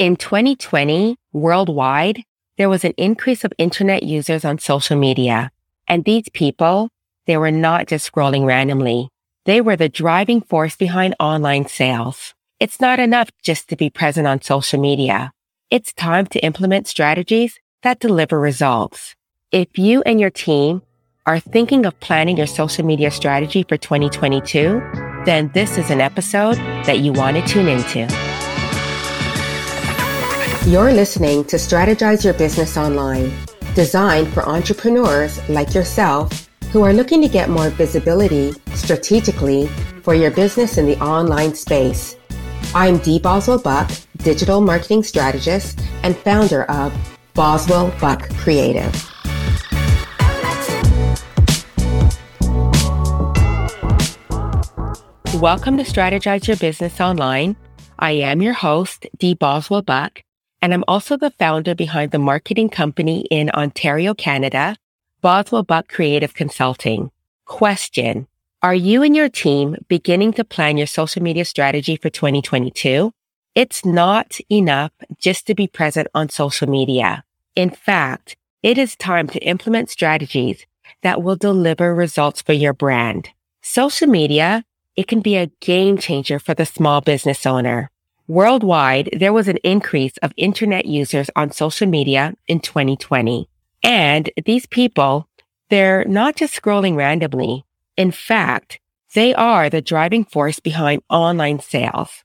In 2020, worldwide, there was an increase of internet users on social media. And these people, they were not just scrolling randomly. They were the driving force behind online sales. It's not enough just to be present on social media. It's time to implement strategies that deliver results. If you and your team are thinking of planning your social media strategy for 2022, then this is an episode that you want to tune into. You're listening to Strategize Your Business Online, designed for entrepreneurs like yourself who are looking to get more visibility strategically for your business in the online space. I'm Dee Boswell Buck, digital marketing strategist and founder of Boswell Buck Creative. Welcome to Strategize Your Business Online. I am your host, Dee Boswell Buck, and I'm also the founder behind the marketing company in Ontario, Canada, Boswell Buck Creative Consulting. Question. Are you and your team beginning to plan your social media strategy for 2022? It's not enough just to be present on social media. In fact, it is time to implement strategies that will deliver results for your brand. Social media, it can be a game changer for the small business owner. Worldwide, there was an increase of internet users on social media in 2020. And these people, they're not just scrolling randomly. In fact, they are the driving force behind online sales.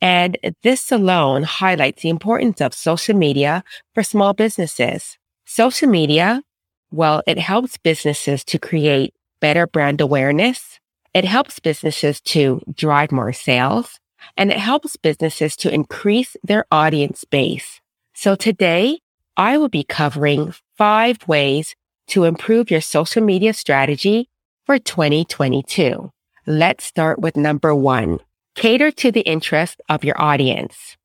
And this alone highlights the importance of social media for small businesses. Social media, well, it helps businesses to create better brand awareness. It helps businesses to drive more sales and it helps businesses to increase their audience base. So today I will be covering five ways to improve your social media strategy for 2022. Let's start with number one. Cater to the interest of your audience.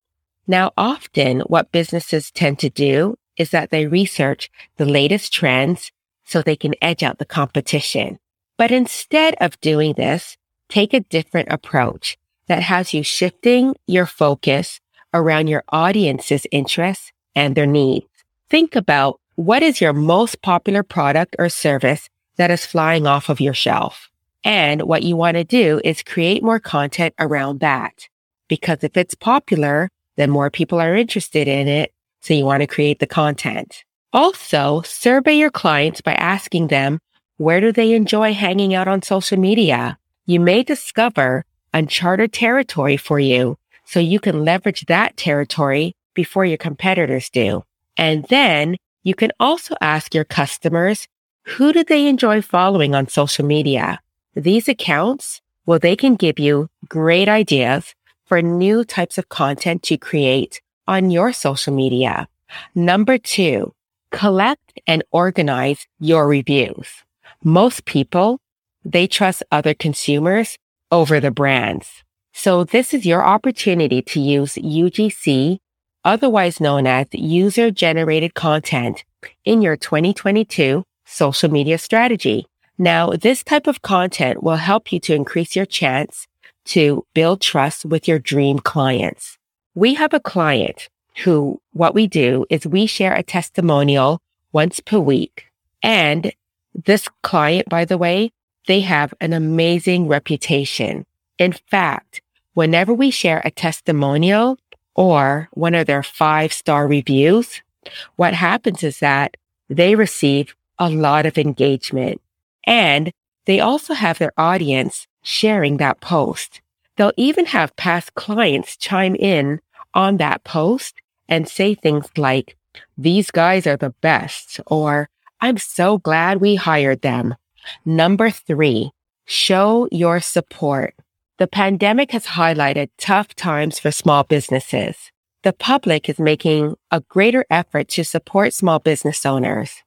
Now, often what businesses tend to do is that they research the latest trends so they can edge out the competition. But instead of doing this, take a different approach that has you shifting your focus around your audience's interests and their needs. Think about what is your most popular product or service that is flying off of your shelf. And what you want to do is create more content around that. Because if it's popular, then more people are interested in it. So you want to create the content. Also, survey your clients by asking them, where do they enjoy hanging out on social media? You may discover uncharted territory for you so you can leverage that territory before your competitors do. And then you can also ask your customers who do they enjoy following on social media? These accounts, well, they can give you great ideas for new types of content to create on your social media. Number two, collect and organize your reviews. Most people, they trust other consumers over the brands. So this is your opportunity to use UGC, otherwise known as user generated content in your 2022 social media strategy. Now, this type of content will help you to increase your chance to build trust with your dream clients. We have a client who what we do is we share a testimonial once per week. And this client, by the way, they have an amazing reputation. In fact, whenever we share a testimonial or one of their five star reviews, what happens is that they receive a lot of engagement. And they also have their audience sharing that post. They'll even have past clients chime in on that post and say things like, these guys are the best, or I'm so glad we hired them. Number three, show your support. The pandemic has highlighted tough times for small businesses. The public is making a greater effort to support small business owners.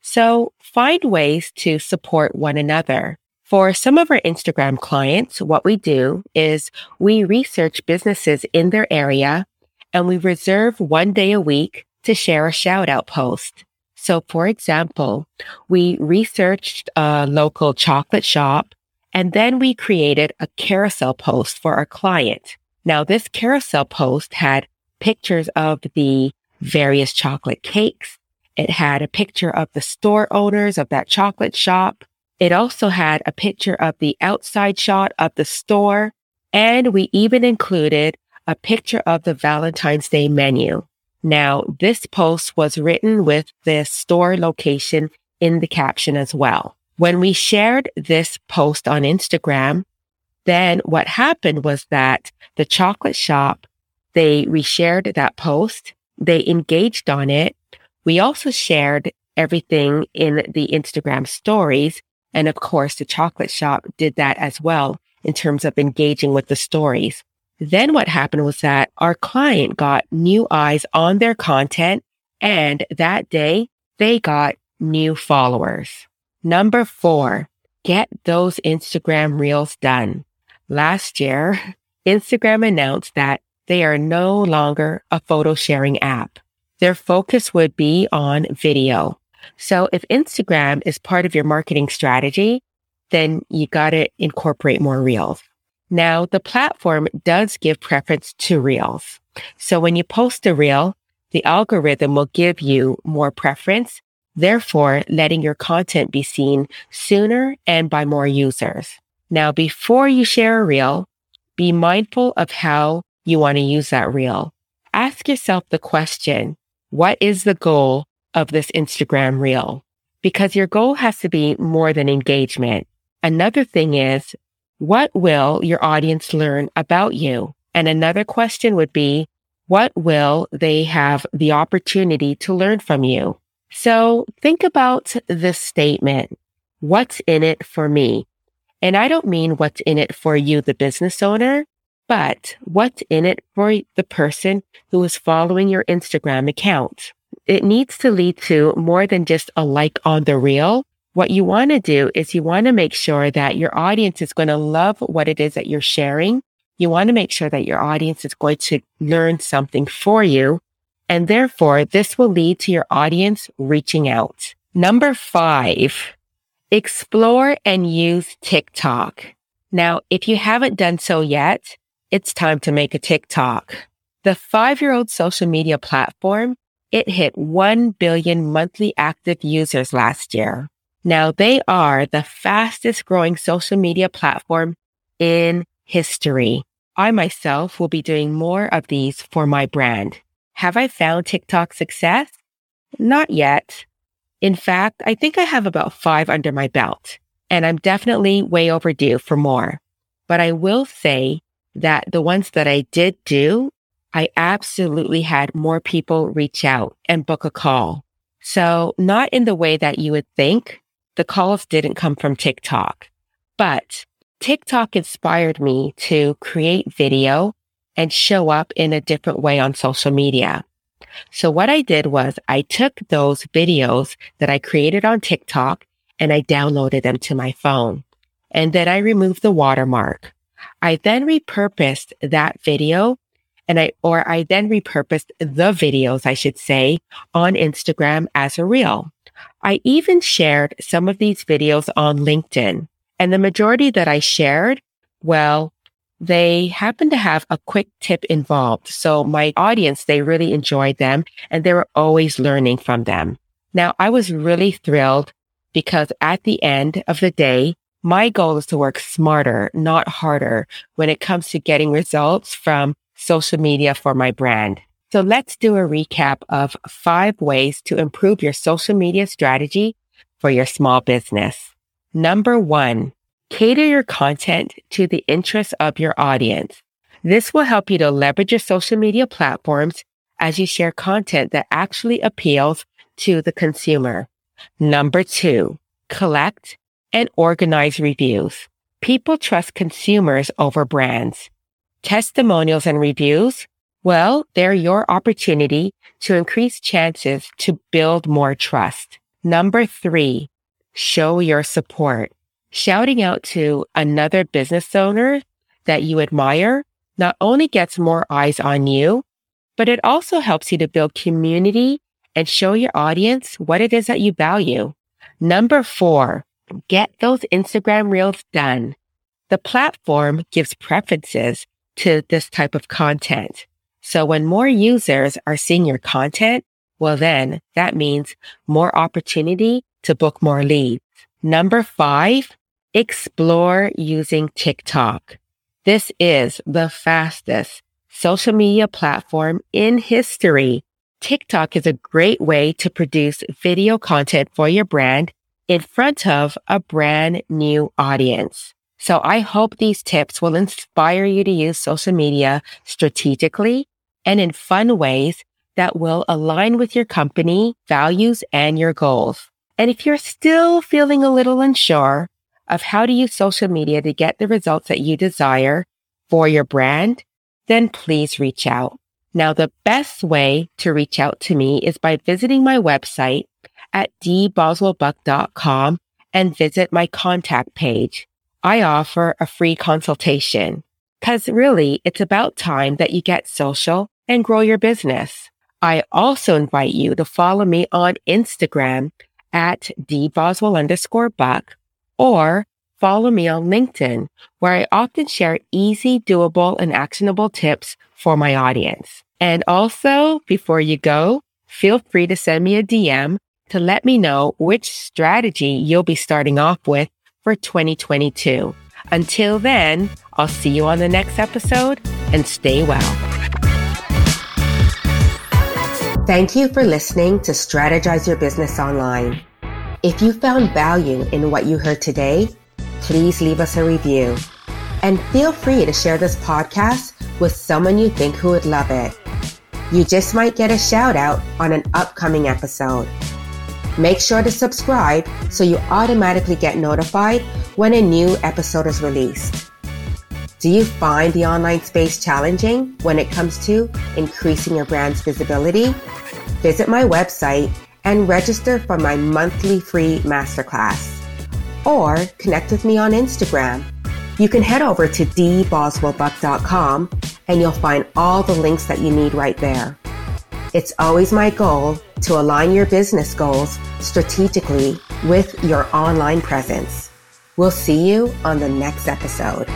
So find ways to support one another. For some of our Instagram clients, what we do is we research businesses in their area and we reserve one day a week to share a shout out post. So for example, we researched a local chocolate shop and then we created a carousel post for our client. Now this carousel post had pictures of the various chocolate cakes. It had a picture of the store owners of that chocolate shop. It also had a picture of the outside shot of the store. And we even included a picture of the Valentine's Day menu. Now, this post was written with the store location in the caption as well. When we shared this post on Instagram, then what happened was that the chocolate shop, they reshared that post. They engaged on it. We also shared everything in the Instagram stories. And of course, the chocolate shop did that as well in terms of engaging with the stories. Then what happened was that our client got new eyes on their content and that day they got new followers. Number four, get those Instagram reels done. Last year, Instagram announced that they are no longer a photo sharing app. Their focus would be on video. So if Instagram is part of your marketing strategy, then you got to incorporate more reels. Now, the platform does give preference to reels. So when you post a reel, the algorithm will give you more preference, therefore letting your content be seen sooner and by more users. Now, before you share a reel, be mindful of how you want to use that reel. Ask yourself the question, what is the goal of this Instagram reel? Because your goal has to be more than engagement. Another thing is what will your audience learn about you? And another question would be, what will they have the opportunity to learn from you? So think about this statement. What's in it for me? And I don't mean what's in it for you, the business owner, but what's in it for the person who is following your Instagram account? It needs to lead to more than just a like on the reel, what you want to do is you want to make sure that your audience is going to love what it is that you're sharing. You want to make sure that your audience is going to learn something for you. And therefore, this will lead to your audience reaching out. Number five, explore and use TikTok. Now, if you haven't done so yet, it's time to make a TikTok. The five year old social media platform, it hit 1 billion monthly active users last year. Now they are the fastest growing social media platform in history. I myself will be doing more of these for my brand. Have I found TikTok success? Not yet. In fact, I think I have about five under my belt and I'm definitely way overdue for more. But I will say that the ones that I did do, I absolutely had more people reach out and book a call. So not in the way that you would think, the calls didn't come from TikTok, but TikTok inspired me to create video and show up in a different way on social media. So what I did was I took those videos that I created on TikTok and I downloaded them to my phone. And then I removed the watermark. I then repurposed that video and I, or I then repurposed the videos, I should say, on Instagram as a reel. I even shared some of these videos on LinkedIn and the majority that I shared, well, they happen to have a quick tip involved. So my audience, they really enjoyed them and they were always learning from them. Now I was really thrilled because at the end of the day, my goal is to work smarter, not harder when it comes to getting results from social media for my brand. So let's do a recap of five ways to improve your social media strategy for your small business. Number one, cater your content to the interests of your audience. This will help you to leverage your social media platforms as you share content that actually appeals to the consumer. Number two, collect and organize reviews. People trust consumers over brands. Testimonials and reviews well, they're your opportunity to increase chances to build more trust. Number three, show your support. Shouting out to another business owner that you admire not only gets more eyes on you, but it also helps you to build community and show your audience what it is that you value. Number four, get those Instagram reels done. The platform gives preferences to this type of content. So when more users are seeing your content, well, then that means more opportunity to book more leads. Number five, explore using TikTok. This is the fastest social media platform in history. TikTok is a great way to produce video content for your brand in front of a brand new audience. So I hope these tips will inspire you to use social media strategically and in fun ways that will align with your company values and your goals. And if you're still feeling a little unsure of how to use social media to get the results that you desire for your brand, then please reach out. Now, the best way to reach out to me is by visiting my website at dboswellbuck.com and visit my contact page. I offer a free consultation because really it's about time that you get social and grow your business. I also invite you to follow me on Instagram at dboswell underscore buck or follow me on LinkedIn where I often share easy, doable, and actionable tips for my audience. And also, before you go, feel free to send me a DM to let me know which strategy you'll be starting off with for 2022. Until then, I'll see you on the next episode and stay well. Thank you for listening to Strategize Your Business Online. If you found value in what you heard today, please leave us a review. And feel free to share this podcast with someone you think who would love it. You just might get a shout out on an upcoming episode. Make sure to subscribe so you automatically get notified when a new episode is released. Do you find the online space challenging when it comes to increasing your brand's visibility? Visit my website and register for my monthly free masterclass. Or connect with me on Instagram. You can head over to dboswellbuck.com and you'll find all the links that you need right there. It's always my goal to align your business goals strategically with your online presence. We'll see you on the next episode.